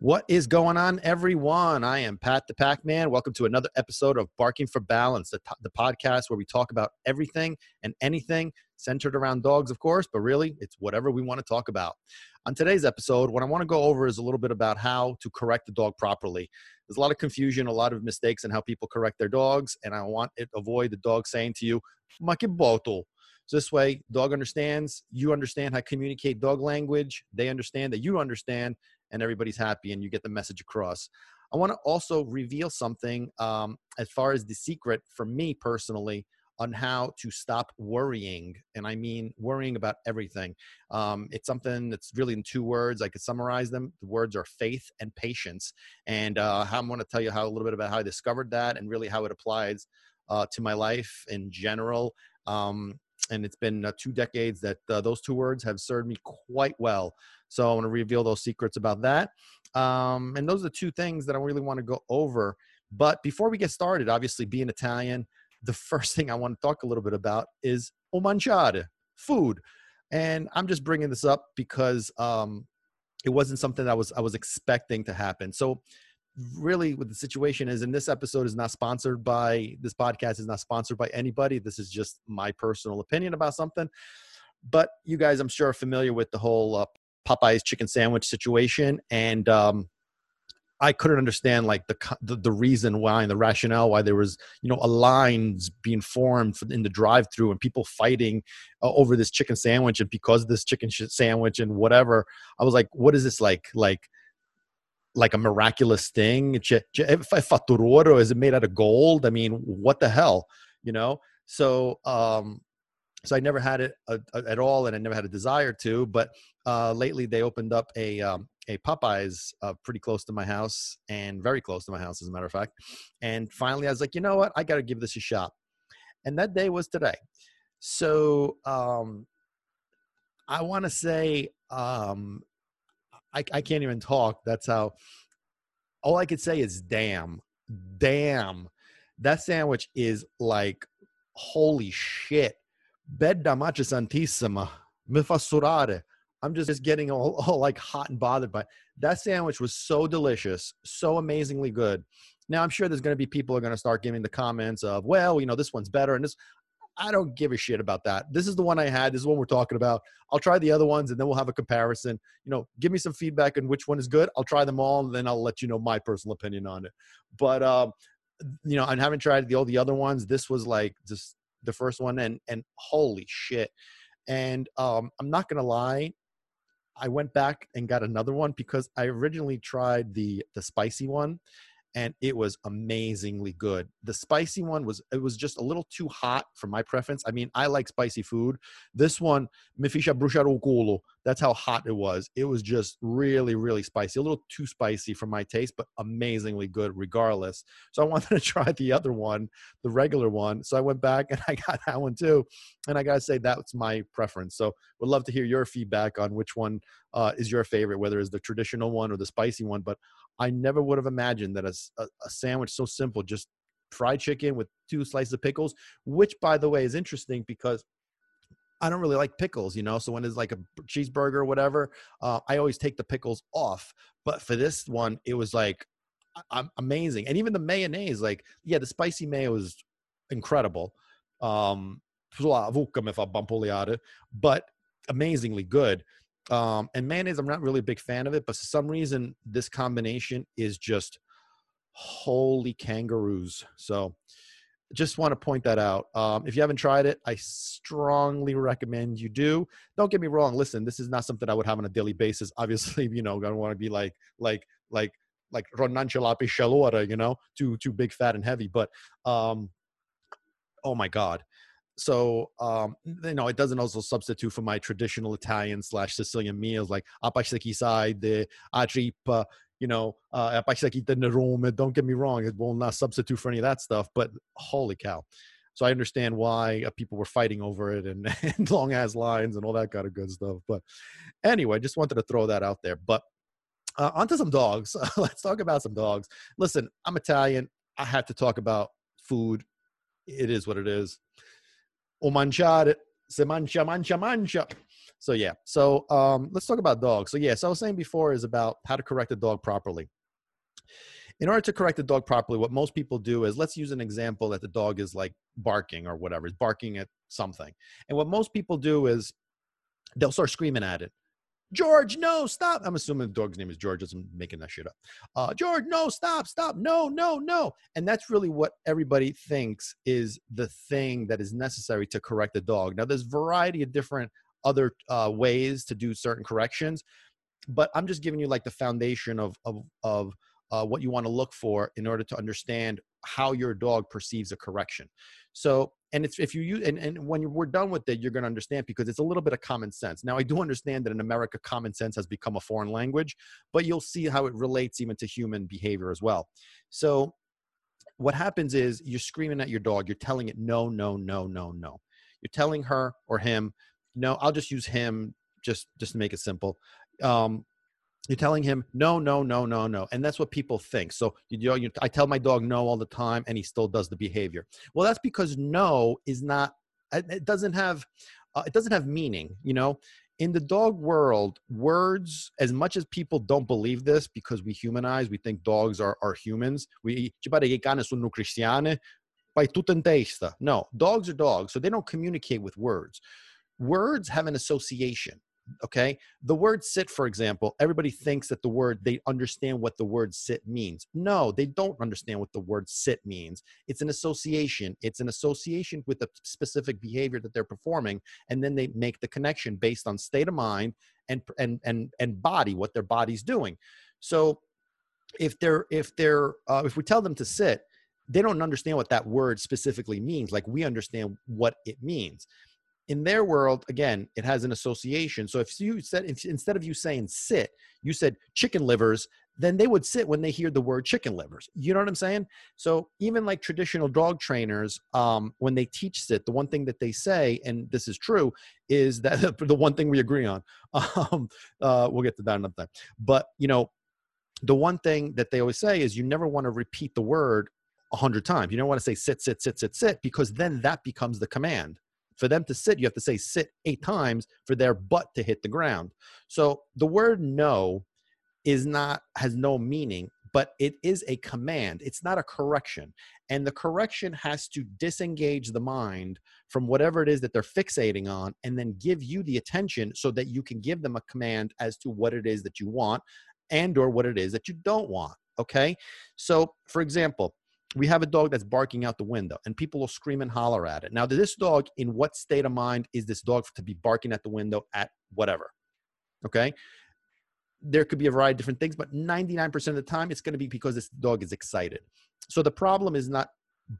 What is going on, everyone? I am Pat the Pac Man. Welcome to another episode of Barking for Balance, the, the podcast where we talk about everything and anything centered around dogs, of course, but really it's whatever we want to talk about. On today's episode, what I want to go over is a little bit about how to correct the dog properly. There's a lot of confusion, a lot of mistakes in how people correct their dogs, and I want to avoid the dog saying to you, Makiboto. So this way, dog understands, you understand how to communicate dog language, they understand that you understand, and everybody's happy and you get the message across. I want to also reveal something um, as far as the secret for me personally on how to stop worrying. And I mean worrying about everything. Um, it's something that's really in two words. I could summarize them. The words are faith and patience. And uh, I'm going to tell you how a little bit about how I discovered that and really how it applies uh, to my life in general. Um, and it's been uh, two decades that uh, those two words have served me quite well. So I want to reveal those secrets about that. Um, and those are the two things that I really want to go over. But before we get started, obviously being Italian, the first thing I want to talk a little bit about is o mangiare, food. And I'm just bringing this up because um, it wasn't something that I was I was expecting to happen. So really what the situation is and this episode is not sponsored by this podcast is not sponsored by anybody. This is just my personal opinion about something. But you guys i'm sure are familiar with the whole uh, popeyes chicken sandwich situation and um, i couldn't understand like the, the, the reason why and the rationale why there was you know a lines being formed in the drive through and people fighting uh, over this chicken sandwich and because of this chicken sandwich and whatever i was like what is this like? Like like a miraculous thing? If I faturoro, is it made out of gold? I mean, what the hell, you know? So, um, so I never had it uh, uh, at all, and I never had a desire to. But uh, lately, they opened up a um, a Popeyes uh, pretty close to my house, and very close to my house, as a matter of fact. And finally, I was like, you know what? I got to give this a shot. And that day was today. So um, I want to say um, I, I can't even talk. That's how. All I could say is damn, damn. That sandwich is like holy shit. Bella macchia santissima. Mi fa. I'm just, just getting all, all like hot and bothered by that sandwich was so delicious, so amazingly good. Now I'm sure there's going to be people are going to start giving the comments of, well, you know, this one's better and this. I don't give a shit about that. This is the one I had. This is what we're talking about. I'll try the other ones and then we'll have a comparison. You know, give me some feedback on which one is good. I'll try them all and then I'll let you know my personal opinion on it. But um, you know, I haven't tried the all the other ones. This was like just the first one and and holy shit. And um, I'm not gonna lie, I went back and got another one because I originally tried the the spicy one and it was amazingly good. The spicy one was it was just a little too hot for my preference. I mean, I like spicy food. This one, mifisha bruciare culo. That's how hot it was. It was just really, really spicy. A little too spicy for my taste, but amazingly good regardless. So I wanted to try the other one, the regular one. So I went back and I got that one too. And I gotta say that's my preference. So would love to hear your feedback on which one uh, is your favorite, whether it's the traditional one or the spicy one. But I never would have imagined that a, a, a sandwich so simple, just fried chicken with two slices of pickles, which by the way is interesting because I don't really like pickles, you know. So when it's like a cheeseburger or whatever, uh, I always take the pickles off. But for this one, it was like amazing, and even the mayonnaise, like yeah, the spicy mayo is incredible. Um, but amazingly good. Um, and mayonnaise, I'm not really a big fan of it, but for some reason, this combination is just holy kangaroos. So just want to point that out. Um, if you haven't tried it, I strongly recommend you do. Don't get me wrong. Listen, this is not something I would have on a daily basis. Obviously, you know, I don't want to be like, like, like, like Ronan Ronancelapi Shalora, you know, too, too big, fat, and heavy. But, um, oh my God, so um, you know it doesn't also substitute for my traditional Italian slash Sicilian meals like apasaki the atripa, you know, uh, apasaki Don't get me wrong, it will not substitute for any of that stuff. But holy cow! So I understand why uh, people were fighting over it and, and long ass lines and all that kind of good stuff. But anyway, just wanted to throw that out there. But uh, onto some dogs. Let's talk about some dogs. Listen, I'm Italian. I have to talk about food. It is what it is o mangiare, se mangia, mangia, mangia. So yeah. So um, let's talk about dogs. So yeah. So I was saying before is about how to correct a dog properly. In order to correct a dog properly, what most people do is let's use an example that the dog is like barking or whatever, is barking at something. And what most people do is they'll start screaming at it. George, no, stop. I'm assuming the dog's name is George. I'm making that shit up. Uh, George, no, stop, stop. No, no, no. And that's really what everybody thinks is the thing that is necessary to correct a dog. Now, there's variety of different other uh, ways to do certain corrections, but I'm just giving you like the foundation of of of uh, what you want to look for in order to understand how your dog perceives a correction. So, and it's if you use and, and when we're done with it, you're going to understand because it's a little bit of common sense. Now, I do understand that in America, common sense has become a foreign language, but you'll see how it relates even to human behavior as well. So, what happens is you're screaming at your dog, you're telling it no, no, no, no, no. You're telling her or him, no, I'll just use him just just to make it simple. Um, you're telling him no no no no no and that's what people think. So you know you, i tell my dog no all the time and he still does the behavior. Well that's because no is not it doesn't have uh, it doesn't have meaning you know? In the dog world words as much as people don't believe this because we humanize we think dogs are, are humans we no dogs are dogs so they don't communicate with words. Words have an association okay? The word sit for example everybody thinks that the word they understand what the word sit means. No they don't understand what the word sit means. It's an association. It's an association with a specific behavior that they're performing and then they make the connection based on state of mind and and and and body what their body's doing. So if they're if they're uh, if we tell them to sit they don't understand what that word specifically means. Like we understand what it means in their world again it has an association. So if you said if, instead of you saying sit you said chicken livers then they would sit when they hear the word chicken livers. You know what i'm saying? So even like traditional dog trainers um, when they teach sit the one thing that they say and this is true is that the one thing we agree on. Um, uh, we'll get to that another time. But you know the one thing that they always say is you never want to repeat the word a hundred times. You don't want to say sit sit sit sit sit because then that becomes the command for them to sit, you have to say sit eight times for their butt to hit the ground. So the word no is not, has no meaning, but it is a command. It's not a correction. And the correction has to disengage the mind from whatever it is that they're fixating on and then give you the attention so that you can give them a command as to what it is that you want and or what it is that you don't want okay so for example we have a dog that's barking out the window and people will scream and holler at it. Now, this dog, in what state of mind is this dog to be barking at the window at whatever? Okay. There could be a variety of different things, but 99% of the time, it's going to be because this dog is excited. So the problem is not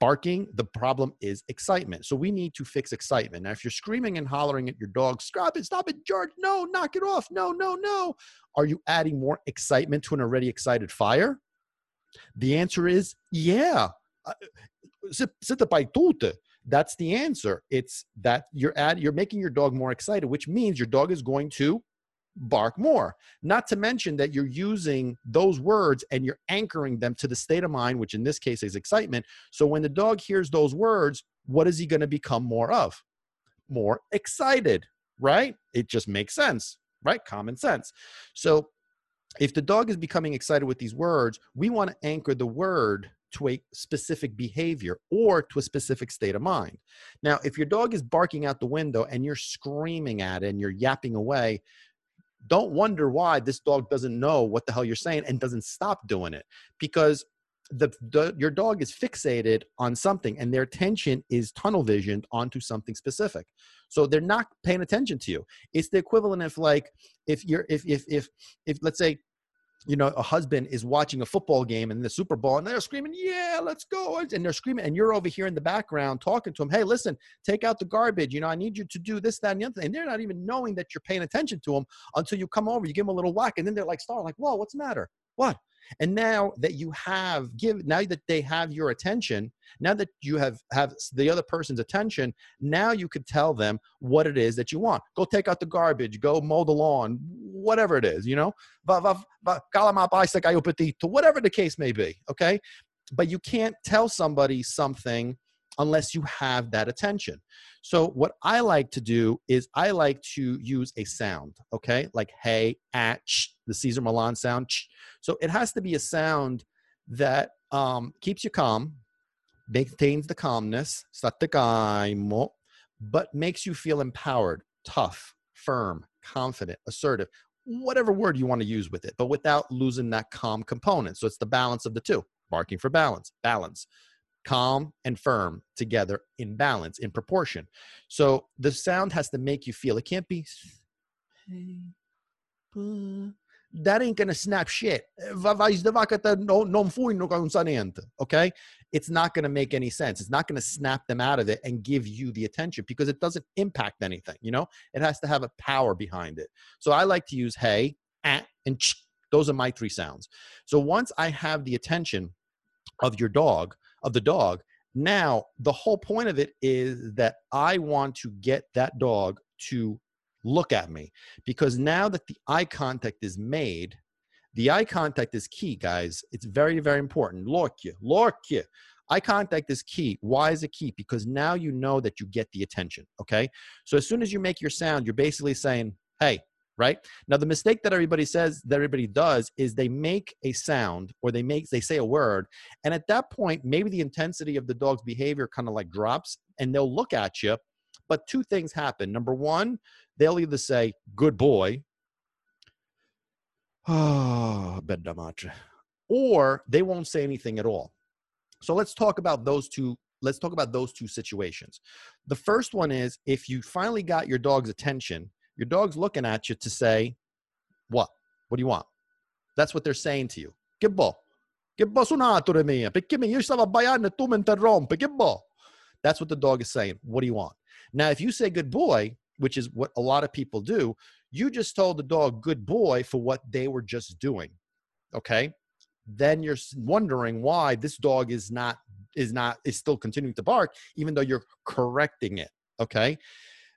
barking, the problem is excitement. So we need to fix excitement. Now, if you're screaming and hollering at your dog, stop it, stop it, George, no, knock it off, no, no, no. Are you adding more excitement to an already excited fire? The answer is yeah. Uh, Sitta by tutte. That's the answer. It's that you're at you're making your dog more excited, which means your dog is going to bark more. Not to mention that you're using those words and you're anchoring them to the state of mind, which in this case is excitement. So when the dog hears those words, what is he going to become more of? More excited, right? It just makes sense, right? Common sense. So if the dog is becoming excited with these words, we want to anchor the word to a specific behavior or to a specific state of mind. Now, if your dog is barking out the window and you're screaming at it and you're yapping away, don't wonder why this dog doesn't know what the hell you're saying and doesn't stop doing it because the, the, your dog is fixated on something and their attention is tunnel visioned onto something specific so they're not paying attention to you it's the equivalent of like if you're if if if if let's say you know, a husband is watching a football game in the Super Bowl and they're screaming, Yeah, let's go. And they're screaming, and you're over here in the background talking to them, Hey, listen, take out the garbage. You know, I need you to do this, that, and the other thing. And they're not even knowing that you're paying attention to them until you come over, you give them a little whack, and then they're like, Star, like, Whoa, what's the matter? What? And now that you have give now that they have your attention now that you have have the other person's attention now you could tell them what it is that you want. Go take out the garbage go mow the lawn whatever it is you know? Whatever the case may be okay? But you can't tell somebody something unless you have that attention. So what I like to do is I like to use a sound, okay? Like hey, at, the Cesar Millan sound. Ch. So it has to be a sound that um, keeps you calm, maintains the calmness, but makes you feel empowered, tough, firm, confident, assertive, whatever word you want to use with it, but without losing that calm component. So it's the balance of the two barking for balance, balance, calm and firm together in balance, in proportion. So the sound has to make you feel it can't be that ain't gonna snap shit. Okay? It's not gonna make any sense. It's not gonna snap them out of it and give you the attention because it doesn't impact anything, you know? It has to have a power behind it. So I like to use hey, and ch. Those are my three sounds. So once I have the attention of your dog, of the dog, now the whole point of it is that I want to get that dog to look at me because now that the eye contact is made the eye contact is key guys. It's very very important. Look you look you. Eye contact is key. Why is it key? Because now you know that you get the attention okay? So as soon as you make your sound you're basically saying hey right now the mistake that everybody says that everybody does is they make a sound or they make they say a word and at that point maybe the intensity of the dog's behavior kind of like drops and they'll look at you but two things happen number one they'll either say, good boy, oh, or they won't say anything at all. So let's talk about those two. Let's talk about those two situations. The first one is if you finally got your dog's attention, your dog's looking at you to say, What? What do you want? That's what they're saying to you. That's what the dog is saying. What do you want? Now, if you say good boy, which is what a lot of people do, you just told the dog good boy for what they were just doing. Okay? Then you're wondering why this dog is not is not is still continuing to bark even though you're correcting it. Okay?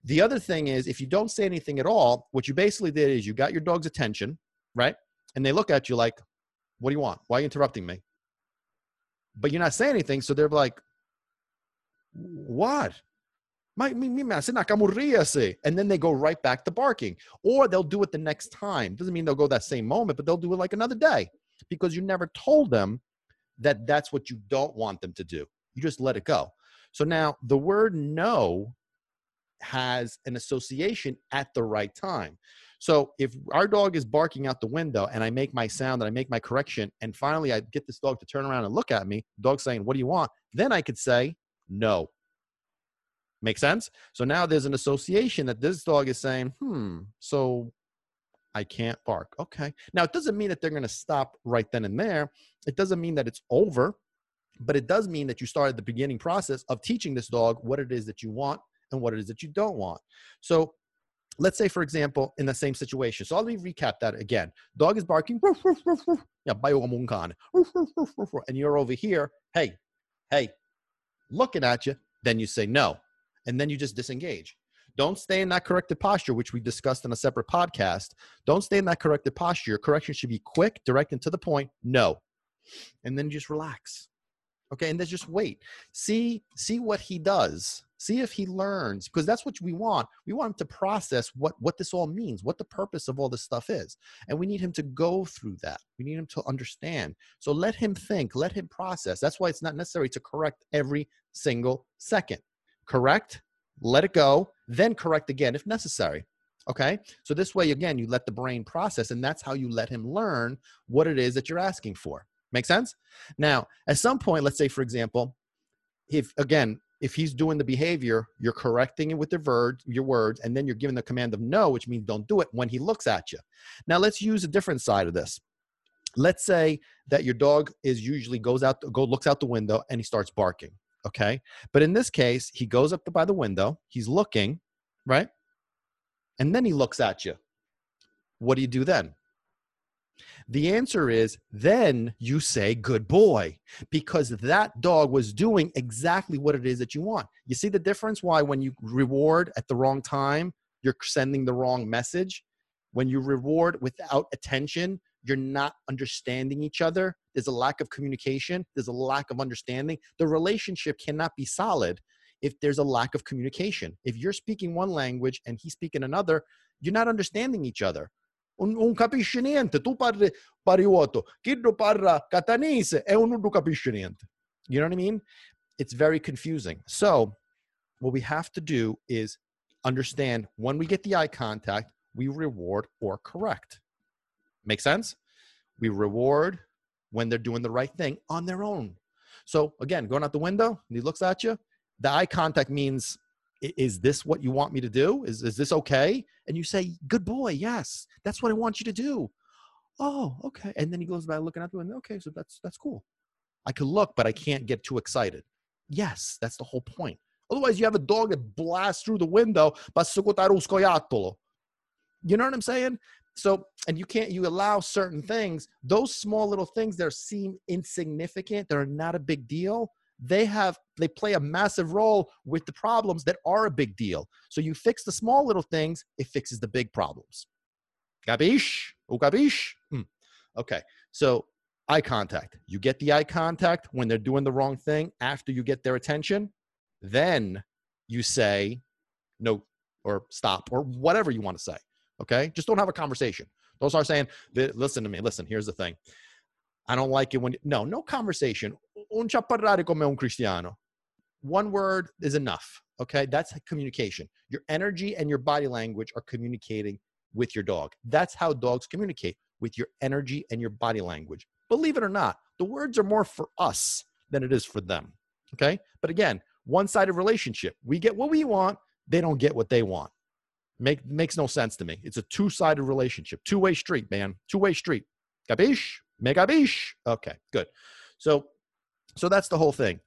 The other thing is if you don't say anything at all, what you basically did is you got your dog's attention, right? And they look at you like, "What do you want? Why are you interrupting me?" But you're not saying anything, so they're like, "What? And then they go right back to barking. Or they'll do it the next time. Doesn't mean they'll go that same moment, but they'll do it like another day because you never told them that that's what you don't want them to do. You just let it go. So now the word no has an association at the right time. So if our dog is barking out the window and I make my sound and I make my correction, and finally I get this dog to turn around and look at me, dog saying, What do you want? Then I could say, No. Make sense? So now there's an association that this dog is saying, hmm, so I can't bark. Okay. Now it doesn't mean that they're going to stop right then and there. It doesn't mean that it's over, but it does mean that you started the beginning process of teaching this dog what it is that you want and what it is that you don't want. So let's say, for example, in the same situation. So let me recap that again. Dog is barking, yeah, and you're over here, hey, hey, looking at you. Then you say no and then you just disengage. Don't stay in that corrected posture, which we discussed in a separate podcast. Don't stay in that corrected posture. Your correction should be quick, direct, and to the point. No. And then just relax. Okay. And then just wait. See, see what he does. See if he learns, because that's what we want. We want him to process what, what this all means, what the purpose of all this stuff is. And we need him to go through that. We need him to understand. So let him think, let him process. That's why it's not necessary to correct every single second correct, let it go, then correct again if necessary. Okay. So this way, again, you let the brain process, and that's how you let him learn what it is that you're asking for. Make sense? Now, at some point, let's say, for example, if again, if he's doing the behavior, you're correcting it with the verb, your words, and then you're giving the command of no, which means don't do it when he looks at you. Now, let's use a different side of this. Let's say that your dog is usually goes out, go looks out the window, and he starts barking. Okay. But in this case, he goes up by the window, he's looking, right? And then he looks at you. What do you do then? The answer is then you say good boy because that dog was doing exactly what it is that you want. You see the difference why when you reward at the wrong time, you're sending the wrong message. When you reward without attention, you're not understanding each other. There's a lack of communication. There's a lack of understanding. The relationship cannot be solid if there's a lack of communication. If you're speaking one language and he's speaking another, you're not understanding each other. Un, un capisce niente. Tu parli pariotto, chi parla catanese e uno non capisce niente. You know what I mean? It's very confusing. So, what we have to do is understand when we get the eye contact, we reward or correct. Make sense? We reward when they're doing the right thing on their own. So again, going out the window, he looks at you. The eye contact means, is this what you want me to do? Is, is this okay? And you say, good boy, yes, that's what I want you to do. Oh, okay. And then he goes by looking out the window. Okay, so that's that's cool. I can look, but I can't get too excited. Yes, that's the whole point. Otherwise, you have a dog that blasts through the window. You know what I'm saying? So, and you can't, you allow certain things, those small little things that seem insignificant, they're not a big deal, they have, they play a massive role with the problems that are a big deal. So you fix the small little things, it fixes the big problems. Gabish? Hmm. Okay. So eye contact. You get the eye contact when they're doing the wrong thing after you get their attention. Then you say no or stop or whatever you want to say. Okay. Just don't have a conversation. Don't start saying, listen to me. Listen, here's the thing. I don't like it when, no, no conversation. Un parlare come un cristiano. One word is enough. Okay. That's communication. Your energy and your body language are communicating with your dog. That's how dogs communicate with your energy and your body language. Believe it or not, the words are more for us than it is for them. Okay. But again, one sided relationship. We get what we want, they don't get what they want. Make, makes no sense to me. It's a two sided relationship, two way street, man. Two way street. Capiche? Me capiche? Okay, good. So, so that's the whole thing.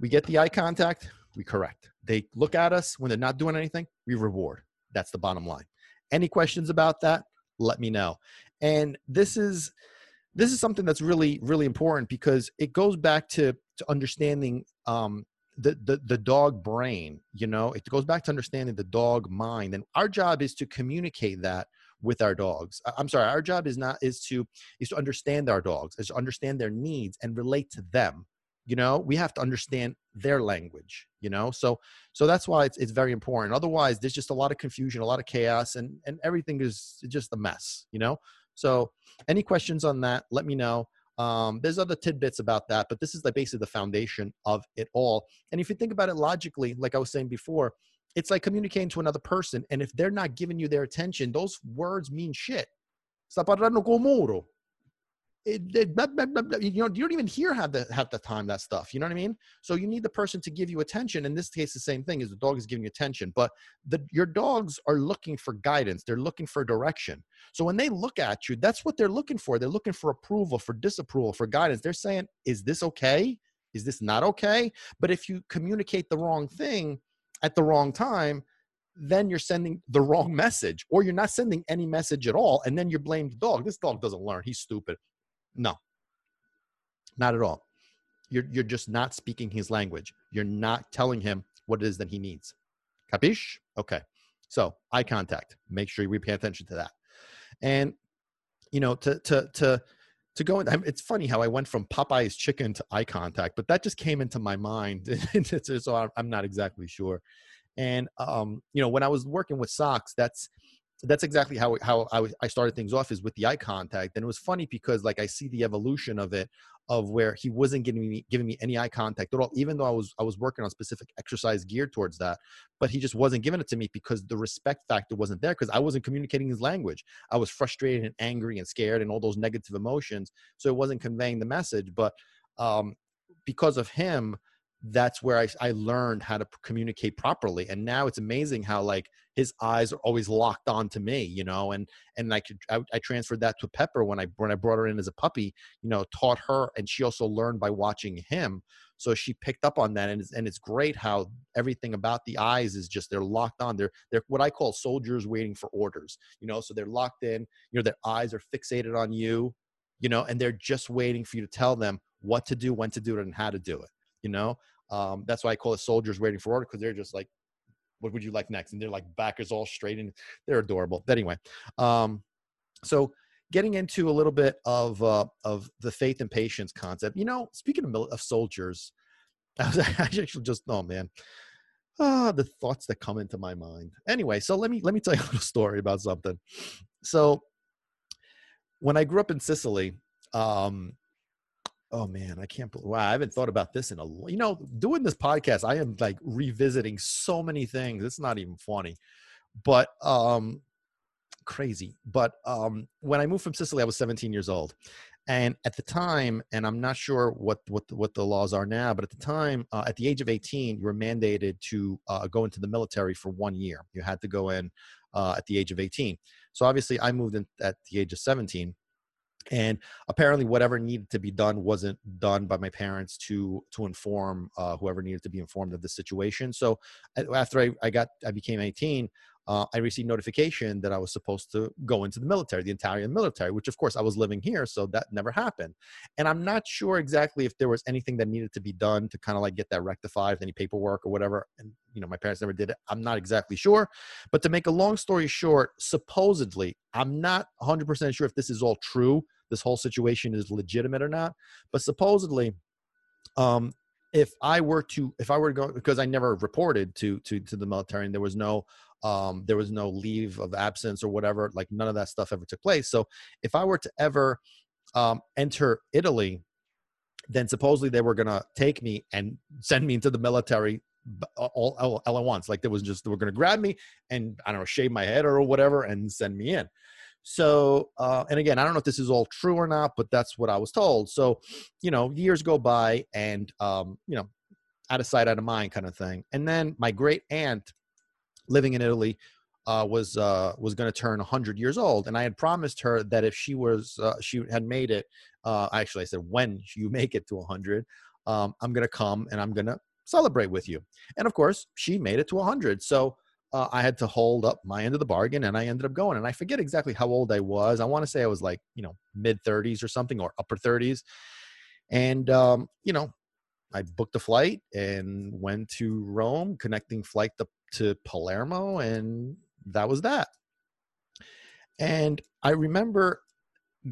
We get the eye contact, we correct. They look at us when they're not doing anything, we reward. That's the bottom line. Any questions about that? Let me know. And this is this is something that's really really important because it goes back to to understanding um, the, the the dog brain you know it goes back to understanding the dog mind and our job is to communicate that with our dogs. I'm sorry our job is not is to is to understand our dogs is to understand their needs and relate to them you know? We have to understand their language you know? So so that's why it's, it's very important. Otherwise there's just a lot of confusion a lot of chaos and and everything is just a mess you know? So any questions on that let me know. Um, there's other tidbits about that, but this is like basically the foundation of it all. And if you think about it logically, like I was saying before, it's like communicating to another person. And if they're not giving you their attention, those words mean shit. Parlando con muro it, blah, blah, blah, you know, you don't even hear half the half the time that stuff. You know what I mean? So you need the person to give you attention. In this case, the same thing is the dog is giving you attention, but the your dogs are looking for guidance. They're looking for direction. So when they look at you, that's what they're looking for. They're looking for approval, for disapproval, for guidance. They're saying, "Is this okay? Is this not okay?" But if you communicate the wrong thing at the wrong time, then you're sending the wrong message or you're not sending any message at all and then you blame the dog this dog doesn't learn he's stupid no, not at all. You're, you're just not speaking his language. You're not telling him what it is that he needs. Capiche? Okay. So eye contact. Make sure you pay attention to that. And you know, to to to to go in, it's funny how I went from Popeye's chicken to eye contact, but that just came into my mind. so I'm not exactly sure. And um, you know, when I was working with socks, that's that's exactly how how I, I started things off is with the eye contact and it was funny because like i see the evolution of it of where he wasn't giving me giving me any eye contact at all even though i was i was working on specific exercise geared towards that but he just wasn't giving it to me because the respect factor wasn't there because i wasn't communicating his language. I was frustrated and angry and scared and all those negative emotions so it wasn't conveying the message but um because of him that's where I, I learned how to communicate properly and now it's amazing how like his eyes are always locked on to me you know and and i could I, I, transferred that to pepper when i when i brought her in as a puppy you know taught her and she also learned by watching him so she picked up on that and it's, and it's great how everything about the eyes is just they're locked on they're they're what i call soldiers waiting for orders you know so they're locked in you know their eyes are fixated on you you know and they're just waiting for you to tell them what to do when to do it and how to do it you know um, that's why i call it soldiers waiting for order because they're just like what would you like next and they're like back is all straight and they're adorable but anyway um, so getting into a little bit of uh, of the faith and patience concept. You know, speaking of, of soldiers, I was actually just oh man, ah, the thoughts that come into my mind. Anyway, so let me let me tell you a little story about something. So when I grew up in Sicily, um, oh man, I can't believe wow, I haven't thought about this in a you know, doing this podcast, I am like revisiting so many things. It's not even funny. But um crazy. But um when I moved from Sicily, I was 17 years old. And at the time, and I'm not sure what what what the laws are now, but at the time, uh, at the age of 18, you were mandated to uh, go into the military for one year. You had to go in uh, at the age of 18. So obviously, I moved in at the age of 17 and apparently whatever needed to be done wasn't done by my parents to to inform uh, whoever needed to be informed of the situation so after i, I got i became 18 uh, I received notification that I was supposed to go into the military, the Italian military, which of course I was living here, so that never happened. And I'm not sure exactly if there was anything that needed to be done to kind of like get that rectified, any paperwork or whatever. And you know, my parents never did it. I'm not exactly sure. But to make a long story short, supposedly, I'm not 100% sure if this is all true. This whole situation is legitimate or not. But supposedly, um, if I were to if I were to go because I never reported to to to the military and there was no um, there was no leave of absence or whatever. Like none of that stuff ever took place. So if I were to ever um, enter Italy, then supposedly they were to take me and send me into the military all, all, all at once. Like there was just, they were going to grab me and I don't know, shave my head or whatever and send me in. So, uh, and again, I don't know if this is all true or not, but that's what I was told. So, you know, years go by and, um, you know, out of sight, out of mind kind of thing. And then my great aunt living in Italy, uh, was uh, was going to turn 100 years old, and I had promised her that if she was uh, she had made it, uh, actually I said when you make it to 100, um, I'm going to come and I'm going to celebrate with you. And of course, she made it to 100, so uh, I had to hold up my end of the bargain, and I ended up going. And I forget exactly how old I was. I want to say I was like you know mid 30s or something, or upper 30s. And um, you know, I booked a flight and went to Rome, connecting flight to, to Palermo, and that was that. And I remember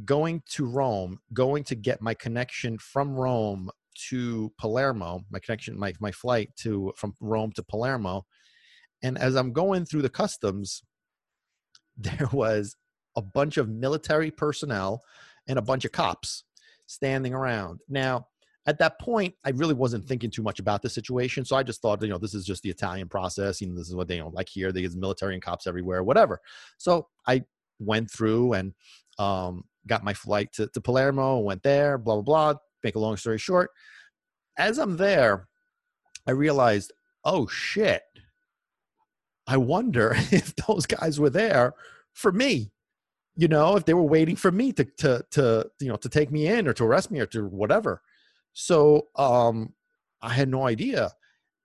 going to Rome, going to get my connection from Rome to Palermo, my connection, my, my flight to from Rome to Palermo. And as I'm going through the customs, there was a bunch of military personnel and a bunch of cops standing around. Now, at that point, I really wasn't thinking too much about the situation. So I just thought, you know, this is just the Italian process. You know, this is what they don't like here. There's military and cops everywhere, whatever. So I went through and um, got my flight to, to Palermo, went there, blah, blah, blah. Make a long story short. As I'm there, I realized, oh shit. I wonder if those guys were there for me you know if they were waiting for me to to to you know to take me in or to arrest me or to whatever so um, I had no idea.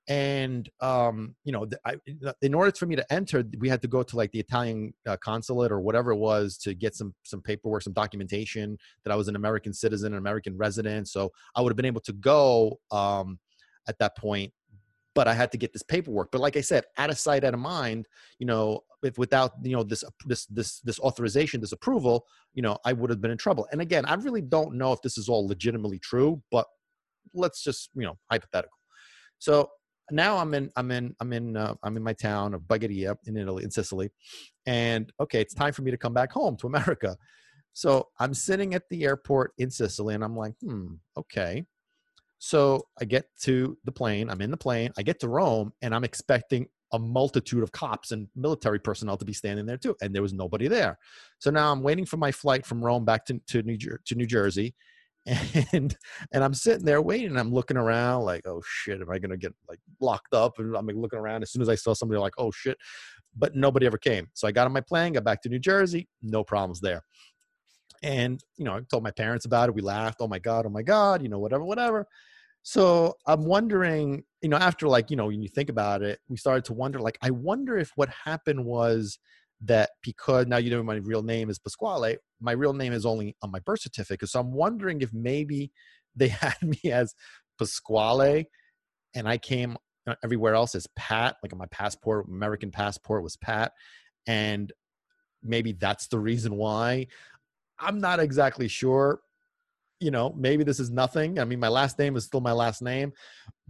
And um, you know, I, in order for me to enter, we had to go to like the Italian uh, consulate or whatever it was to get some some paperwork, some documentation that I was an American citizen, an American resident. So I would have been able to go um, at that point, but I had to get this paperwork. But like I said, out of sight, out of mind. You know, if without you know this this this this authorization, this approval, you know, I would have been in trouble. And again, I really don't know if this is all legitimately true, but let's just you know hypothetical. So now I'm in I'm in I'm in uh, I'm in my town of Bagheria in Italy in Sicily, and okay, it's time for me to come back home to America. So I'm sitting at the airport in Sicily, and I'm like, hmm, okay. So I get to the plane. I'm in the plane. I get to Rome, and I'm expecting a multitude of cops and military personnel to be standing there too, and there was nobody there. So now I'm waiting for my flight from Rome back to to New, Jer- to New Jersey, and and I'm sitting there waiting. I'm looking around like, oh shit, am I gonna get like locked up? And I'm looking around. As soon as I saw somebody, like, oh shit, but nobody ever came. So I got on my plane, got back to New Jersey, no problems there. And you know, I told my parents about it. We laughed. Oh my god, oh my god, you know, whatever, whatever. So I'm wondering, you know, after like, you know, when you think about it, we started to wonder, like, I wonder if what happened was that because now you know my real name is Pasquale, my real name is only on my birth certificate. So I'm wondering if maybe they had me as Pasquale and I came uh, everywhere else as Pat, like on my passport, American passport was Pat. And maybe that's the reason why. I'm not exactly sure. You know, maybe this is nothing. I mean, my last name is still my last name,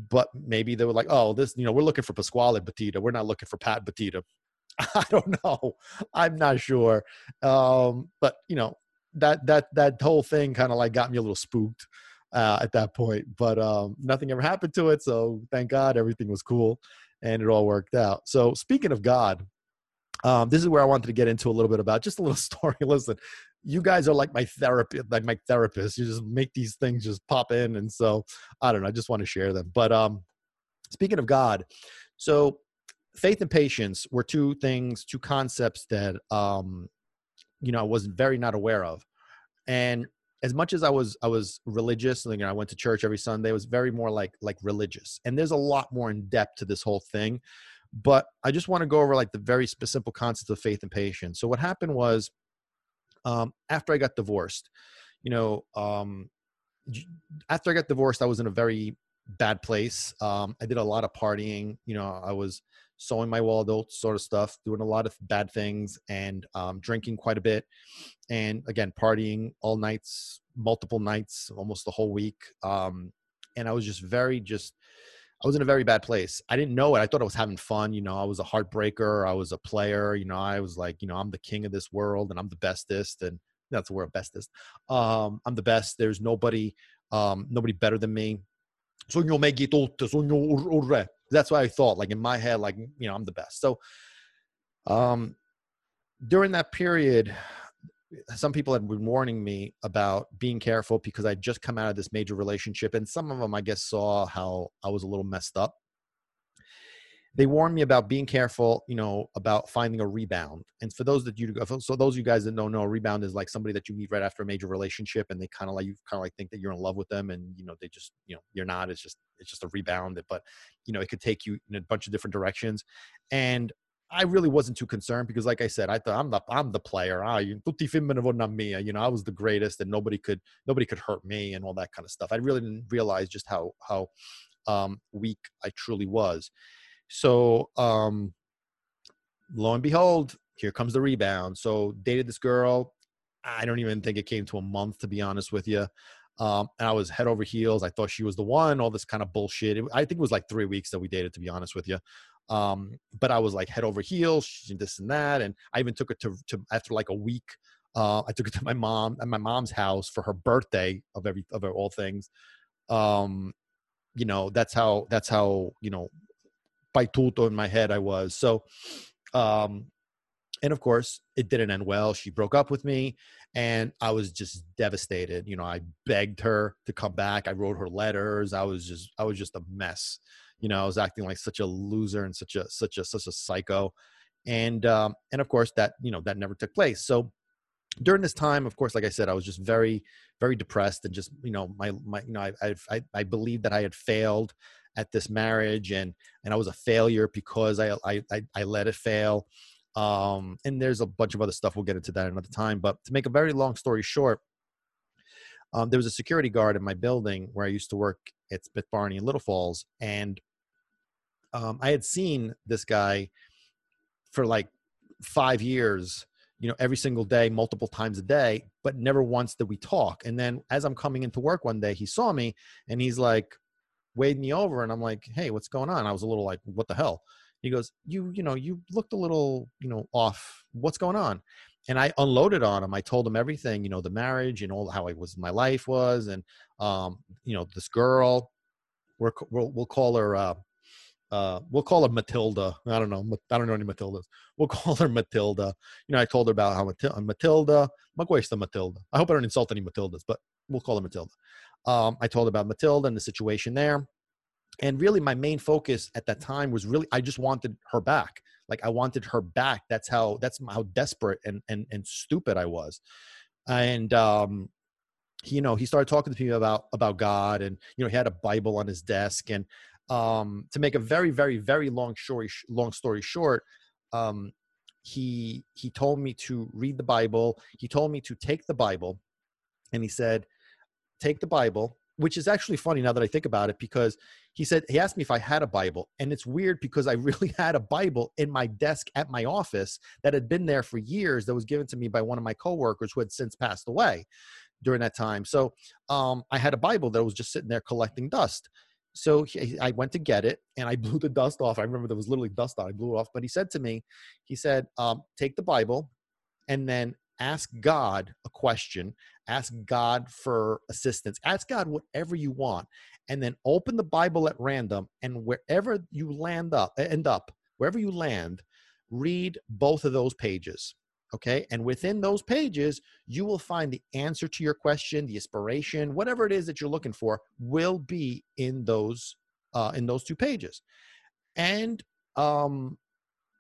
but maybe they were like, oh, this, you know, we're looking for Pasquale Batista. We're not looking for Pat Batista. I don't know. I'm not sure. Um, but you know, that that that whole thing kind of like got me a little spooked uh, at that point. But um, nothing ever happened to it, so thank God everything was cool and it all worked out. So speaking of God, um, this is where I wanted to get into a little bit about just a little story. Listen, you guys are like my therapy, like my therapist. You just make these things just pop in, and so I don't know. I just want to share them. But um, speaking of God, so faith and patience were two things, two concepts that um, you know I was very not aware of, and as much as I was I was religious, you know, I went to church every Sunday. It was very more like like religious, and there's a lot more in depth to this whole thing. But I just want to go over like the very simple concepts of faith and patience. So what happened was, um, after I got divorced, you know, um, after I got divorced, I was in a very bad place. Um, I did a lot of partying. You know, I was sowing my waldo sort of stuff, doing a lot of bad things, and um, drinking quite a bit, and again partying all nights, multiple nights, almost the whole week. Um, and I was just very just. I was in a very bad place. I didn't know it. I thought I was having fun. You know, I was a heartbreaker. I was a player. You know, I was like, you know, I'm the king of this world and I'm the bestest. And that's the word bestest. Um, I'm the best. There's nobody, um, nobody better than me. That's what I thought. Like in my head, like you know, I'm the best. So, um, during that period, some people had been warning me about being careful because I just come out of this major relationship, and some of them, I guess, saw how I was a little messed up they warned me about being careful, you know, about finding a rebound. And for those that you, go, so those of you guys that don't know, a rebound is like somebody that you meet right after a major relationship, and they kind of like you kind of like think that you're in love with them, and you know they just, you know, you're not. It's just it's just a rebound, but you know it could take you in a bunch of different directions. And I really wasn't too concerned because, like I said, I thought I'm the I'm the player. Ah, me. You know, I was the greatest, and nobody could nobody could hurt me, and all that kind of stuff. I really didn't realize just how how um, weak I truly was. So, um, lo and behold, here comes the rebound. So, dated this girl. I don't even think it came to a month, to be honest with you. Um, and I was head over heels. I thought she was the one. All this kind of bullshit. It, I think it was like three weeks that we dated, to be honest with you. Um, but I was like head over heels, this and that. And I even took it to, to after like a week. Uh, I took it to my mom at my mom's house for her birthday of every of all things. Um, you know, that's how that's how you know baituto in my head I was. So, um, and of course, it didn't end well. She broke up with me, and I was just devastated. You know, I begged her to come back. I wrote her letters. I was just, I was just a mess. You know, I was acting like such a loser and such a, such a, such a psycho. And, um, and of course, that you know that never took place. So, during this time, of course, like I said, I was just very, very depressed and just, you know, my, my, you know, I, I, I believed that I had failed at this marriage and and I was a failure because I I I, I let it fail. Um, and there's a bunch of other stuff. We'll get into that another time. But to make a very long story short, um, there was a security guard in my building where I used to work at Smith Barney in Little Falls, and um, I had seen this guy for like five years you know every single day multiple times a day but never once did we talk and then as i'm coming into work one day he saw me and he's like weighed me over and I'm like, hey, what's going on? I was a little like, what the hell? He goes, you, you know, you looked a little, you know, off. What's going on? And I unloaded on him. I told him everything, you know, the marriage and all how it was, my life was, and um, you know, this girl. We're, we'll we'll call her. Uh, uh, we'll call her Matilda. I don't know. I don't know any Matildas. We'll call her Matilda. You know, I told her about how Matilda, Matilda, Matilda. I hope I don't insult any Matildas, but we'll call her Matilda. Um, I told about Matilda and the situation there. And really, my main focus at that time was really, I just wanted her back. Like, I wanted her back. That's how, that's how desperate and, and, and stupid I was. And, um, you know, he started talking to me about, about God and, you know, he had a Bible on his desk. And, um, to make a very, very, very long story, long story short, um, he, he told me to read the Bible. He told me to take the Bible and he said, take the Bible, which is actually funny now that I think about it, because he said he asked me if I had a Bible, and it's weird because I really had a Bible in my desk at my office that had been there for years. That was given to me by one of my coworkers who had since passed away during that time. So um, I had a Bible that was just sitting there collecting dust. So he, I went to get it and I blew the dust off. I remember there was literally dust on. I blew it off. But he said to me, he said, um, take the Bible and then ask God a question, ask God for assistance, ask God whatever you want, and then open the Bible at random. And wherever you land up, end up, wherever you land, read both of those pages. Okay. And within those pages, you will find the answer to your question, the inspiration, whatever it is that you're looking for will be in those uh, in those two pages. And um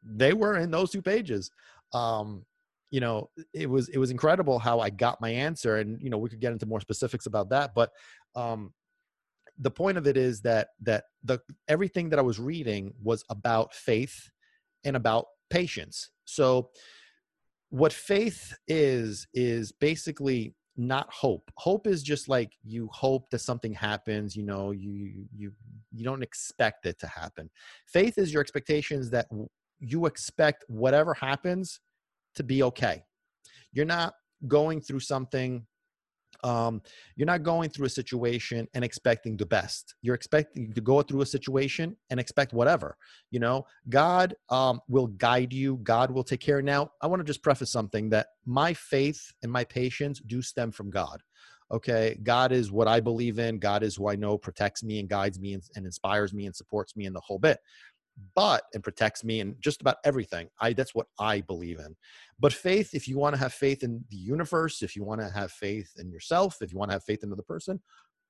they were in those two pages. Um, you know, it was it was incredible how I got my answer. And, you know, we could get into more specifics about that. But um the point of it is that that the everything that I was reading was about faith and about patience. So what faith is is basically not hope. Hope is just like you hope that something happens you know you you you don't expect it to happen. Faith is your expectations that you expect whatever happens to be okay. You're not going through something um, you're not going through a situation and expecting the best. You're expecting to go through a situation and expect whatever. You know, God um, will guide you. God will take care. Now, I want to just preface something that my faith and my patience do stem from God. Okay, God is what I believe in. God is who I know protects me and guides me and, and inspires me and supports me in the whole bit but and protects me and just about everything i that's what i believe in. But faith if you want to have faith in the universe if you want to have faith in yourself if you want to have faith in another person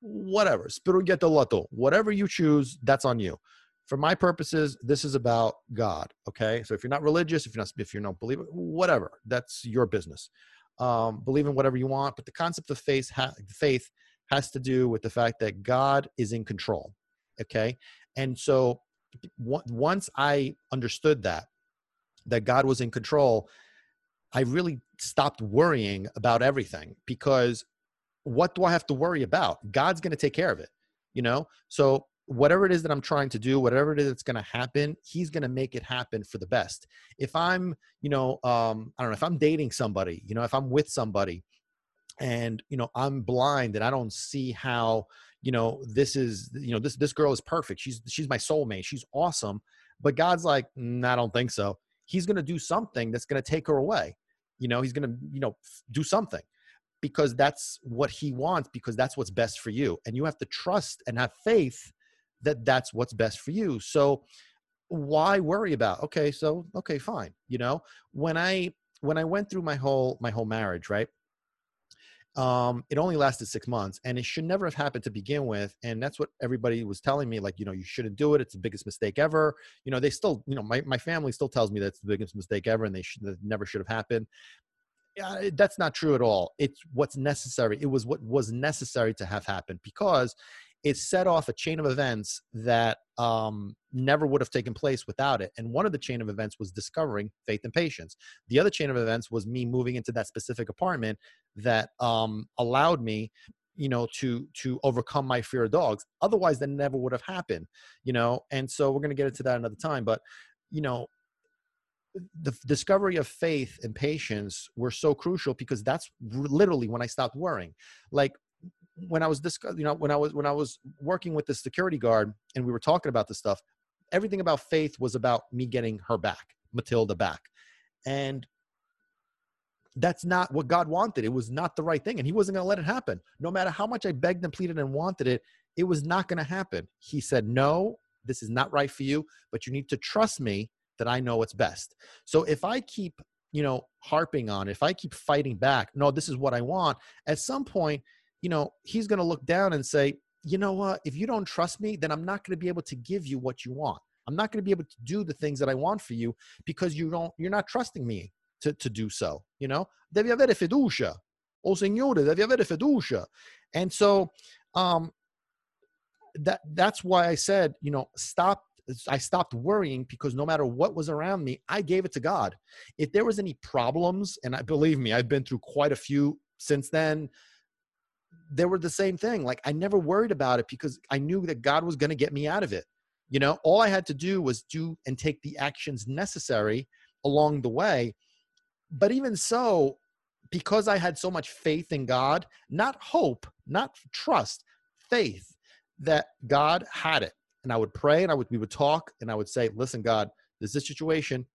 whatever spiritual whatever you choose that's on you. For my purposes this is about god okay? So if you're not religious if you're not if you're not believer whatever that's your business. Um, believe in whatever you want but the concept of faith ha- faith has to do with the fact that god is in control okay? And so once I understood that, that God was in control, I really stopped worrying about everything because what do I have to worry about? God's going to take care of it, you know? So whatever it is that I'm trying to do, whatever it is that's going to happen, he's going to make it happen for the best. If I'm, you know, um, I don't know, if I'm dating somebody, you know, if I'm with somebody and, you know, I'm blind and I don't see how, you know this is you know this this girl is perfect. She's she's my soulmate. She's awesome. But god's like mm, i don't think so. He's going to do something that's going to take her away. You know he's going to you know do something because that's what he wants because that's what's best for you. And you have to trust and have faith that that's what's best for you. So why worry about okay so okay fine. You know when i when i went through my whole my whole marriage right um, it only lasted six months and it should never have happened to begin with. And that's what everybody was telling me, like, you know, you shouldn't do it. It's the biggest mistake ever. You know, they still, you know, my, my family still tells me that's the biggest mistake ever and they should that never should have happened. Yeah, that's not true at all. It's what's necessary. It was what was necessary to have happened because it set off a chain of events that um, never would have taken place without it. And one of the chain of events was discovering faith and patience. The other chain of events was me moving into that specific apartment that um, allowed me you know to to overcome my fear of dogs otherwise that never would have happened you know and so we're going to get into that another time but you know the discovery of faith and patience were so crucial because that's literally when I stopped worrying. Like when I was this, you know, when I was when I was working with the security guard and we were talking about this stuff, everything about faith was about me getting her back, Matilda back, and that's not what God wanted. It was not the right thing, and He wasn't going to let it happen. No matter how much I begged and pleaded and wanted it, it was not going to happen. He said, "No, this is not right for you, but you need to trust me that I know what's best." So if I keep you know harping on if i keep fighting back no this is what i want at some point you know, he's going to look down and say, you know what? If you don't trust me, then I'm not going to be able to give you what you want. I'm not going to be able to do the things that I want for you because you don't, you're not trusting me to, to do so. You know, devi avere fiducia. Oh, signore, devi avere fiducia. And so, um, that that's why I said, you know, stop I stopped worrying because no matter what was around me, I gave it to God. If there was any problems, and I believe me, I've been through quite a few since then, they were the same thing. Like I never worried about it because I knew that God was going to get me out of it. You know, all I had to do was do and take the actions necessary along the way. But even so, because I had so much faith in God, not hope, not trust, faith that God had it. And I would pray and I would we would talk and I would say, listen, God, this is a situation,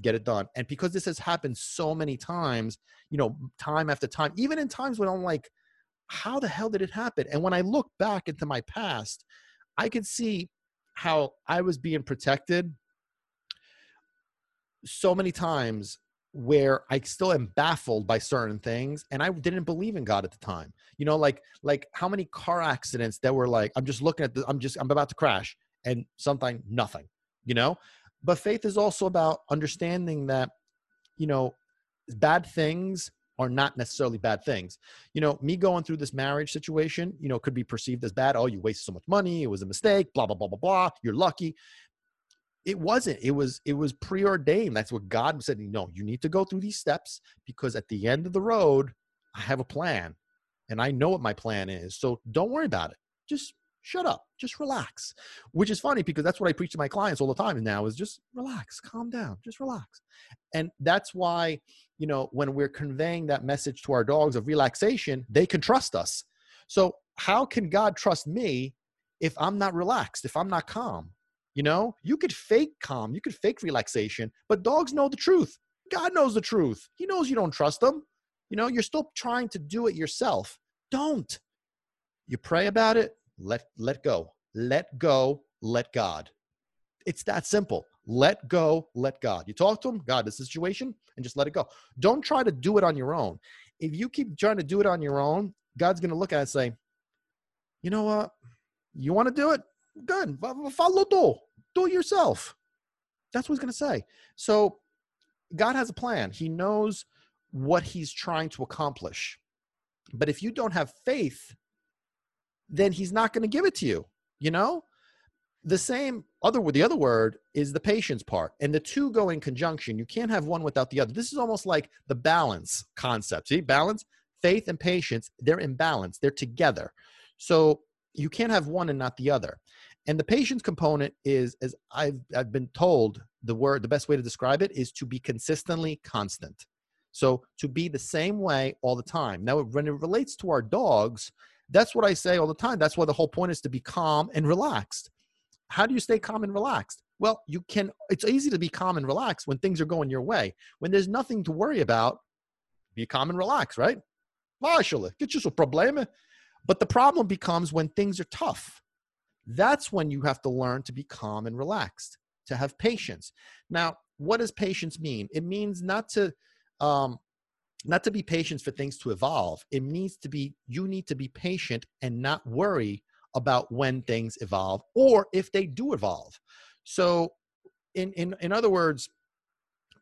get it done. And because this has happened so many times, you know, time after time, even in times when I'm like, how the hell did it happen? And when I look back into my past, I could see how I was being protected so many times where I still am baffled by certain things and I didn't believe in God at the time. You know, like like how many car accidents that were like I'm just looking at the I'm just I'm about to crash and something nothing, you know? But faith is also about understanding that you know bad things are not necessarily bad things. You know, me going through this marriage situation, you know, could be perceived as bad. Oh, you wasted so much money. It was a mistake, blah, blah, blah, blah, blah. You're lucky. It wasn't. It was, it was preordained. That's what God said. No, you need to go through these steps because at the end of the road, I have a plan and I know what my plan is. So don't worry about it. Just shut up just relax which is funny because that's what i preach to my clients all the time now is just relax calm down just relax and that's why you know, when we're conveying that message to our dogs of relaxation, they can trust us. So, how can God trust me if I'm not relaxed, if I'm not calm? You know, you could fake calm, you could fake relaxation, but dogs know the truth. God knows the truth. He knows you don't trust them. You know, you're still trying to do it yourself. Don't. You pray about it, let let go. Let go, let God. It's that simple. Let go, let God. You talk to him, God, this situation, and just let it go. Don't try to do it on your own. If you keep trying to do it on your own, God's going to look at it and say, you know what? You want to do it? Good. Follow do. Do it yourself. That's what he's going to say. So God has a plan. He knows what he's trying to accomplish. But if you don't have faith, then he's not going to give it to you. You know, the same other the other word is the patience part and the two go in conjunction. You can't have one without the other. This is almost like the balance concept. See balance faith and patience they're in balance. They're together. So you can't have one and not the other. And the patience component is as i've i've been told the word the best way to describe it is to be consistently constant. So to be the same way all the time. Now when it relates to our dogs that's what i say all the time. That's why the whole point is to be calm and relaxed how do you stay calm and relaxed? Well, you can, it's easy to be calm and relaxed when things are going your way. When there's nothing to worry about, be calm and relaxed, right? Marshall, get you some problem. But the problem becomes when things are tough. That's when you have to learn to be calm and relaxed, to have patience. Now, what does patience mean? It means not to, um, not to be patient for things to evolve. It needs to be, you need to be patient and not worry about when things evolve or if they do evolve. So, in, in, in other words,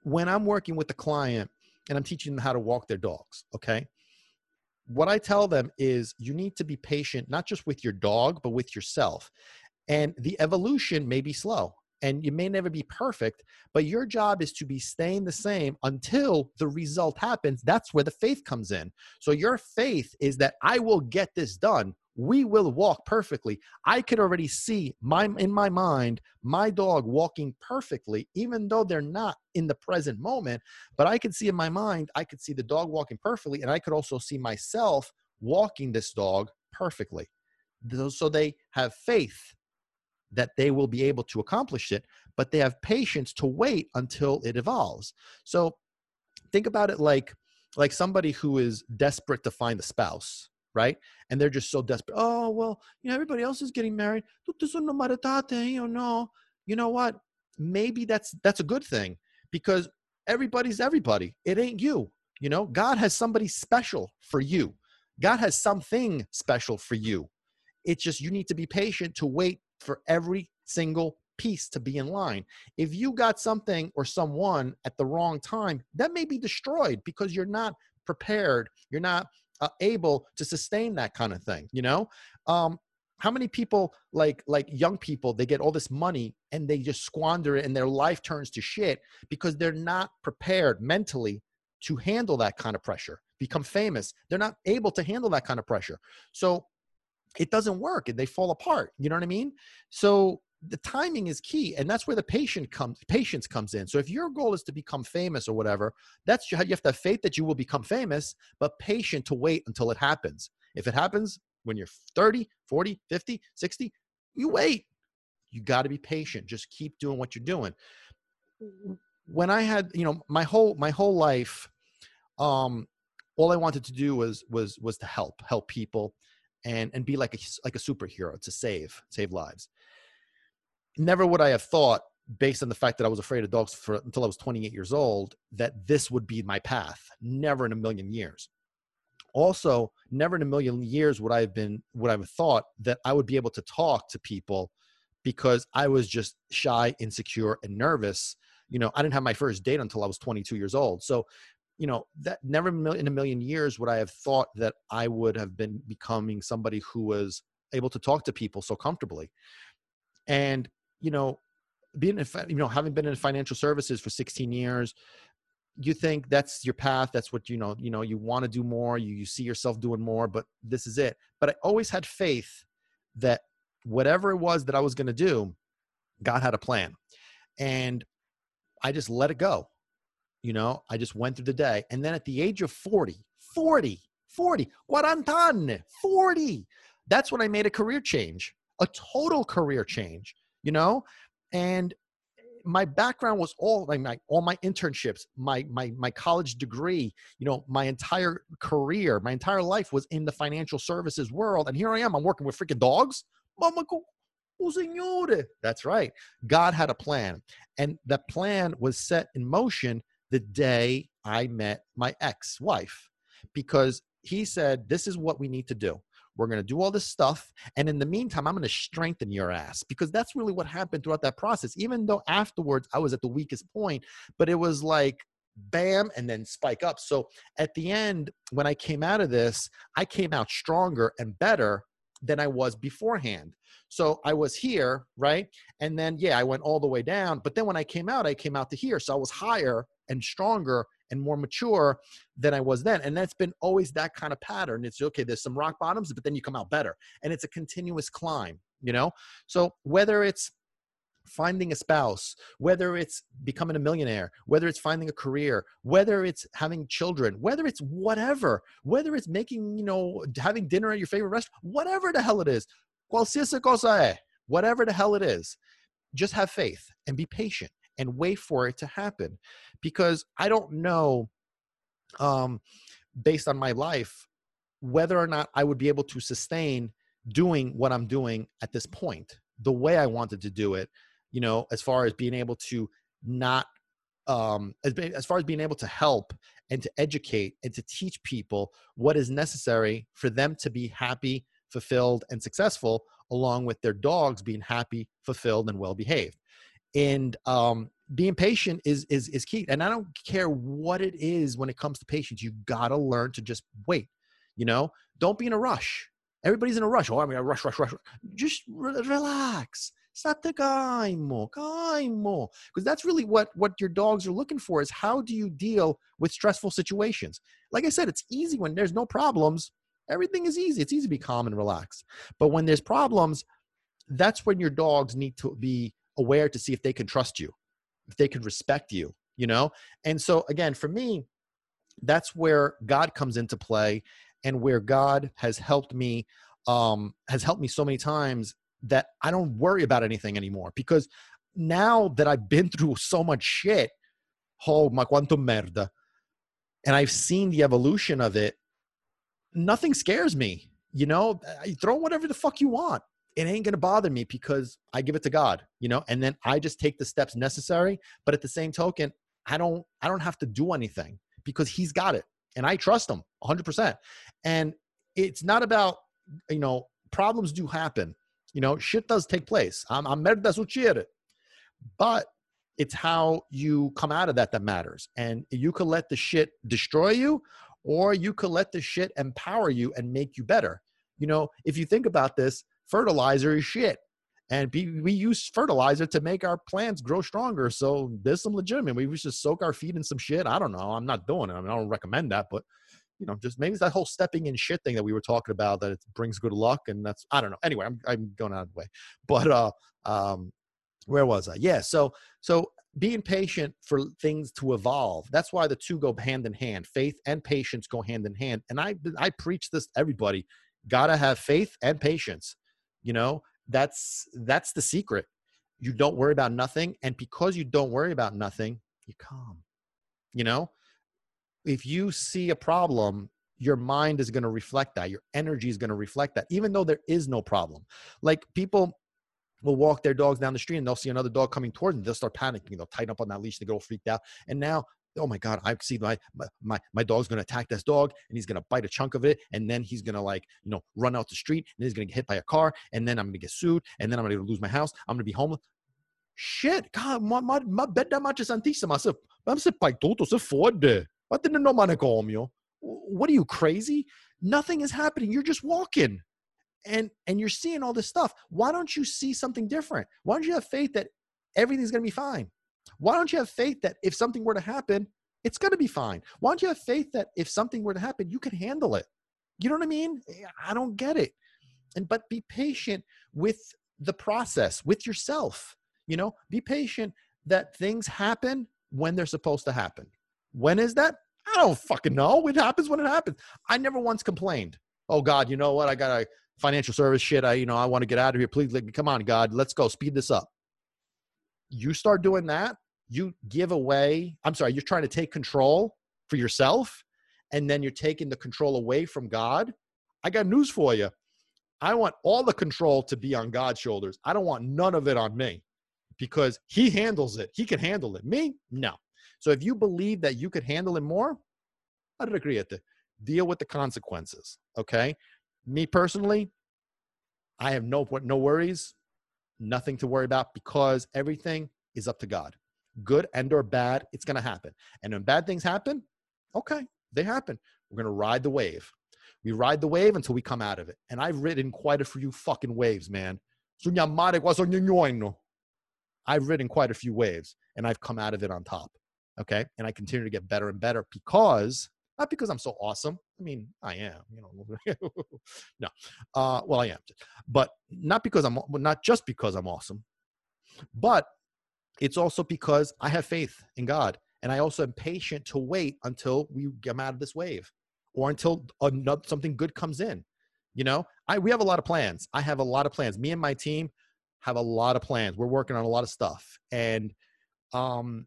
when I'm working with the client and I'm teaching them how to walk their dogs, okay, what I tell them is you need to be patient, not just with your dog, but with yourself. And the evolution may be slow and you may never be perfect, but your job is to be staying the same until the result happens. That's where the faith comes in. So your faith is that I will get this done we will walk perfectly. I could already see my in my mind my dog walking perfectly, even though they're not in the present moment. But I could see in my mind, I could see the dog walking perfectly, and I could also see myself walking this dog perfectly. So they have faith that they will be able to accomplish it, but they have patience to wait until it evolves. So think about it like like somebody who is desperate to find a spouse right? And they're just so desperate. Oh, well, you know, everybody else is getting married. You know, eh, oh, you know what? Maybe that's that's a good thing because everybody's everybody. It ain't you. You know, God has somebody special for you. God has something special for you. It's just you need to be patient to wait for every single piece to be in line. If you got something or someone at the wrong time, that may be destroyed because you're not prepared. You're not uh, able to sustain that kind of thing you know um, how many people like like young people they get all this money and they just squander it and their life turns to shit because they're not prepared mentally to handle that kind of pressure become famous. They're not able to handle that kind of pressure. So it doesn't work and they fall apart. You know what I mean? So the timing is key and that's where the patient comes patience comes in. So if your goal is to become famous or whatever that's you have to have faith that you will become famous but patient to wait until it happens. If it happens when you're 30 40 50 60 you wait. You got to be patient. Just keep doing what you're doing. When i had you know my whole my whole life um all i wanted to do was was was to help help people and and be like a like a superhero to save save lives never would I have thought, based on the fact that I was afraid of dogs for until I was 28 years old, that this would be my path. Never in a million years. Also, never in a million years would I have been would I have thought that I would be able to talk to people because I was just shy, insecure, and nervous. You know, I didn't have my first date until I was 22 years old. So, you know, that never in a million years would I have thought that I would have been becoming somebody who was able to talk to people so comfortably. And you know, being, you know, having been in financial services for 16 years, you think that's your path. That's what, you know, you know, you want to do more, you, you see yourself doing more, but this is it. But I always had faith that whatever it was that I was going to do, God had a plan. And I just let it go. You know, I just went through the day. And then at the age of 40, 40, 40, quarantane, 40, that's when I made a career change, a total career change you know? And my background was all like my all my internships my my my college degree you know my entire career my entire life was in the financial services world and here i am i'm working with freaking dogs? Mama oh, that's right. God had a plan and that plan was set in motion the day i met my ex-wife because he said this is what we need to do we're going to do all this stuff. And in the meantime, I'm going to strengthen your ass because that's really what happened throughout that process. Even though afterwards I was at the weakest point, but it was like, bam, and then spike up. So at the end, when I came out of this, I came out stronger and better than I was beforehand. So I was here, right? And then, yeah, I went all the way down. But then when I came out, I came out to here. So I was higher and stronger and more mature than I was then. And that's been always that kind of pattern. It's okay, there's some rock bottoms, but then you come out better. And it's a continuous climb, you know? So whether it's finding a spouse, whether it's becoming a millionaire, whether it's finding a career, whether it's having children, whether it's whatever, whether it's making, you know, having dinner at your favorite restaurant, whatever the hell it is, qualsiasi cosa whatever the hell it is, just have faith and be patient and wait for it to happen because i don't know um based on my life whether or not i would be able to sustain doing what i'm doing at this point the way i wanted to do it you know as far as being able to not um as, as far as being able to help and to educate and to teach people what is necessary for them to be happy fulfilled and successful along with their dogs being happy fulfilled and well behaved and um, being patient is is is key and i don't care what it is when it comes to patience you gotta learn to just wait you know? Don't be in a rush. Everybody's in a rush. Oh i mean rush rush rush just re- relax. Because that's really what what your dogs are looking for is how do you deal with stressful situations? Like i said it's easy when there's no problems. Everything is easy. It's easy to be calm and relaxed. But when there's problems that's when your dogs need to be aware to see if they can trust you, if they can respect you, you know? And so, again, for me, that's where God comes into play and where God has helped me, um, has helped me so many times that I don't worry about anything anymore because now that I've been through so much shit, oh, ma quanto merda, and I've seen the evolution of it, nothing scares me. You know, throw whatever the fuck you want it ain't going to bother me because I give it to God, you know, and then I just take the steps necessary. But at the same token, I don't, I don't have to do anything because he's got it and I trust him 100%. And it's not about, you know, problems do happen, you know, shit does take place. I'm, I'm merda succede. But it's how you come out of that that matters. And you could let the shit destroy you or you could let the shit empower you and make you better. You know, if you think about this, fertilizer is shit. And we use fertilizer to make our plants grow stronger. So there's some legitimate. We should soak our feet in some shit. I don't know. I'm not doing it. I, mean, I don't recommend that, but you know, just maybe it's that whole stepping in shit thing that we were talking about that it brings good luck, and that's I don't know. Anyway, I'm I'm going out of the way, but uh, um, where was I? Yeah, so so being patient for things to evolve. That's why the two go hand in hand. Faith and patience go hand in hand. And I I preach this to everybody. Gotta have faith and patience. You know, that's that's the secret. You don't worry about nothing, and because you don't worry about nothing, you calm. You know, if you see a problem, your mind is going to reflect that. Your energy is going to reflect that, even though there is no problem. Like people will walk their dogs down the street and they'll see another dog coming towards them. They'll start panicking. They'll tighten up on that leash. They get all freaked out. And now, oh my God, I see my my my dog's gonna attack this dog and he's gonna bite a chunk of it. And then he's gonna like, you know, run out the street and he's gonna get hit by a car. And then I'm gonna get sued. And then I'm gonna lose my house. I'm gonna be homeless. Shit, God, my ma, ma, ma beda macie santissima. Se, se pai tutto, se fode. What the no manicomio? Oh? What are you crazy? Nothing is happening. You're just walking and and you're seeing all this stuff why don't you see something different why don't you have faith that everything's going to be fine why don't you have faith that if something were to happen it's going to be fine? Why don't you have faith that if something were to happen you can handle it? You know what i mean? I don't get it. And but be patient with the process with yourself you know? Be patient that things happen when they're supposed to happen. When is that? I don't fucking know. It happens when it happens. I never once complained. Oh god you know what? I got a financial service shit. I, you know, I want to get out of here. Please, come on, God, let's go. Speed this up. You start doing that, you give away, I'm sorry, you're trying to take control for yourself, and then you're taking the control away from God. I got news for you. I want all the control to be on God's shoulders. I don't want none of it on me because He handles it. He can handle it. Me, no. So if you believe that you could handle it more, I'd agree with the deal with the consequences. Okay me personally, I have no no worries, nothing to worry about because everything is up to God. Good and or bad, it's going to happen. And when bad things happen, okay, they happen. We're going to ride the wave. We ride the wave until we come out of it. And I've ridden quite a few fucking waves, man. I've ridden quite a few waves and I've come out of it on top. Okay. And I continue to get better and better because not because I'm so awesome. I mean, I am, you know. no, uh, well, I am, but not because I'm, not just because I'm awesome, but it's also because I have faith in God, and I also am patient to wait until we come out of this wave, or until another, something good comes in. You know, I we have a lot of plans. I have a lot of plans. Me and my team have a lot of plans. We're working on a lot of stuff, and um,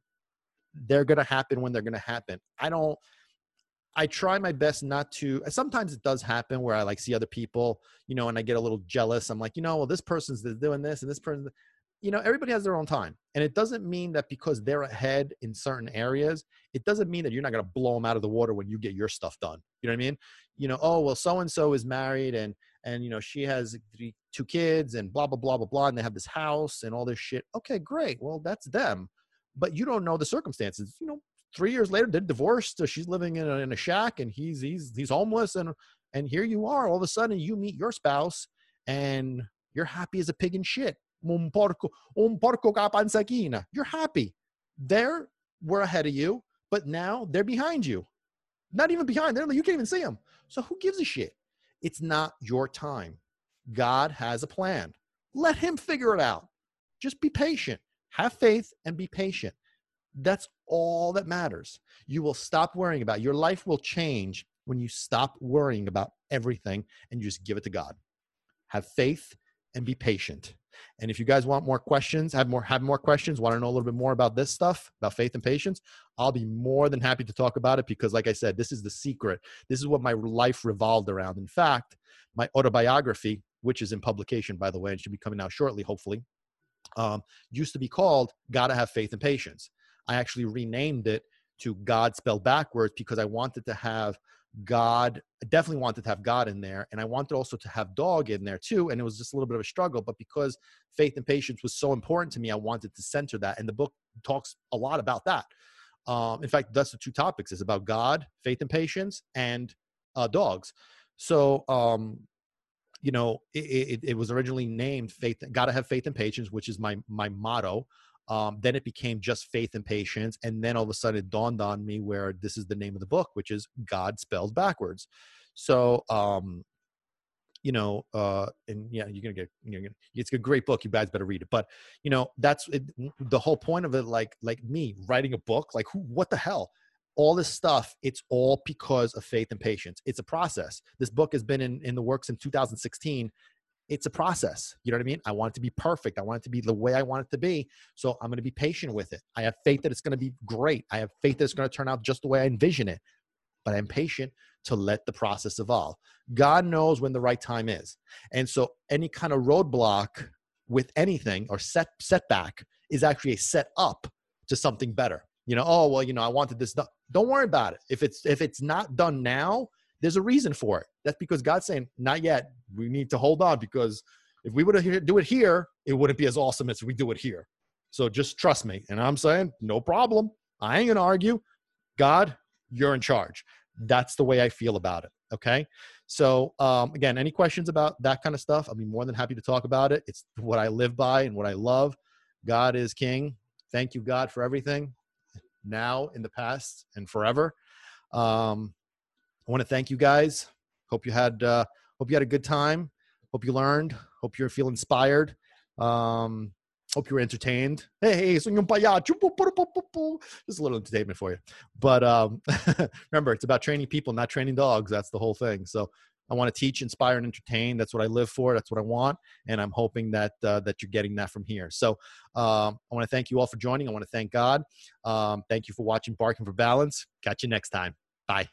they're gonna happen when they're gonna happen. I don't I try my best not to. Sometimes it does happen where I like see other people, you know, and I get a little jealous. I'm like, you know, well, this person's doing this and this person, you know, everybody has their own time. And it doesn't mean that because they're ahead in certain areas, it doesn't mean that you're not going to blow them out of the water when you get your stuff done. You know what I mean? You know, oh, well, so and so is married and, and, you know, she has three, two kids and blah, blah, blah, blah, blah. And they have this house and all this shit. Okay, great. Well, that's them. But you don't know the circumstances. You know, three years later, they're divorced. So she's living in a, in a shack, and he's he's he's homeless, and and here you are. All of a sudden, you meet your spouse, and you're happy as a pig in shit. Un porco, un porco You're happy. They're we're ahead of you, but now they're behind you. Not even behind. They're you can't even see them. So who gives a shit? It's not your time. God has a plan. Let Him figure it out. Just be patient. Have faith and be patient. That's all that matters. You will stop worrying about your life will change when you stop worrying about everything and you just give it to God. Have faith and be patient. And if you guys want more questions, have more have more questions, want to know a little bit more about this stuff, about faith and patience, I'll be more than happy to talk about it because like I said, this is the secret. This is what my life revolved around. In fact, my autobiography, which is in publication by the way, and should be coming out shortly hopefully, um, used to be called Gotta Have Faith and Patience. I actually renamed it to God spelled backwards because I wanted to have God, I definitely wanted to have God in there. And I wanted also to have dog in there too. And it was just a little bit of a struggle. But because faith and patience was so important to me, I wanted to center that. And the book talks a lot about that. Um, in fact, that's the two topics is about God, faith and patience, and uh, dogs. So, um, you know, it, it, it was originally named faith, gotta have faith and patience, which is my, my motto. Um, then it became just faith and patience. And then all of a sudden it dawned on me where this is the name of the book, which is God spelled backwards. So, um, you know, uh, and yeah, you're gonna get, you're gonna, it's a great book. You guys better read it. But you know, that's it, the whole point of it. Like, like me writing a book, like who, what the hell? All this stuff, it's all because of faith and patience. It's a process. This book has been in, in the works in 2016. It's a process. You know what I mean? I want it to be perfect. I want it to be the way I want it to be. So I'm going to be patient with it. I have faith that it's going to be great. I have faith that it's going to turn out just the way I envision it. But I'm patient to let the process evolve. God knows when the right time is. And so any kind of roadblock with anything or set setback is actually a set up to something better. You know, oh well, you know, I wanted this done. Don't worry about it. If it's if it's not done now, there's a reason for it. That's because God's saying, not yet. We need to hold on because if we were to do it here, it wouldn't be as awesome as we do it here. So just trust me. And I'm saying, no problem. I ain't gonna argue. God, you're in charge that's the way I feel about it. Okay. So, um, again, any questions about that kind of stuff? I'll be more than happy to talk about it. It's what I live by and what I love. God is king. Thank you, God, for everything now, in the past, and forever. Um, I want to thank you guys. Hope you had uh, hope you had a good time. Hope you learned. Hope you feel inspired. Um, Hope you were entertained. Hey, un payacho. Just a little entertainment for you. But um, remember, it's about training people, not training dogs. That's the whole thing. So I want to teach, inspire, and entertain. That's what I live for. That's what I want, and I'm hoping that uh, that you're getting that from here. So um, I want to thank you all for joining. I want to thank God. Um, thank you for watching Barking for Balance. Catch you next time. Bye.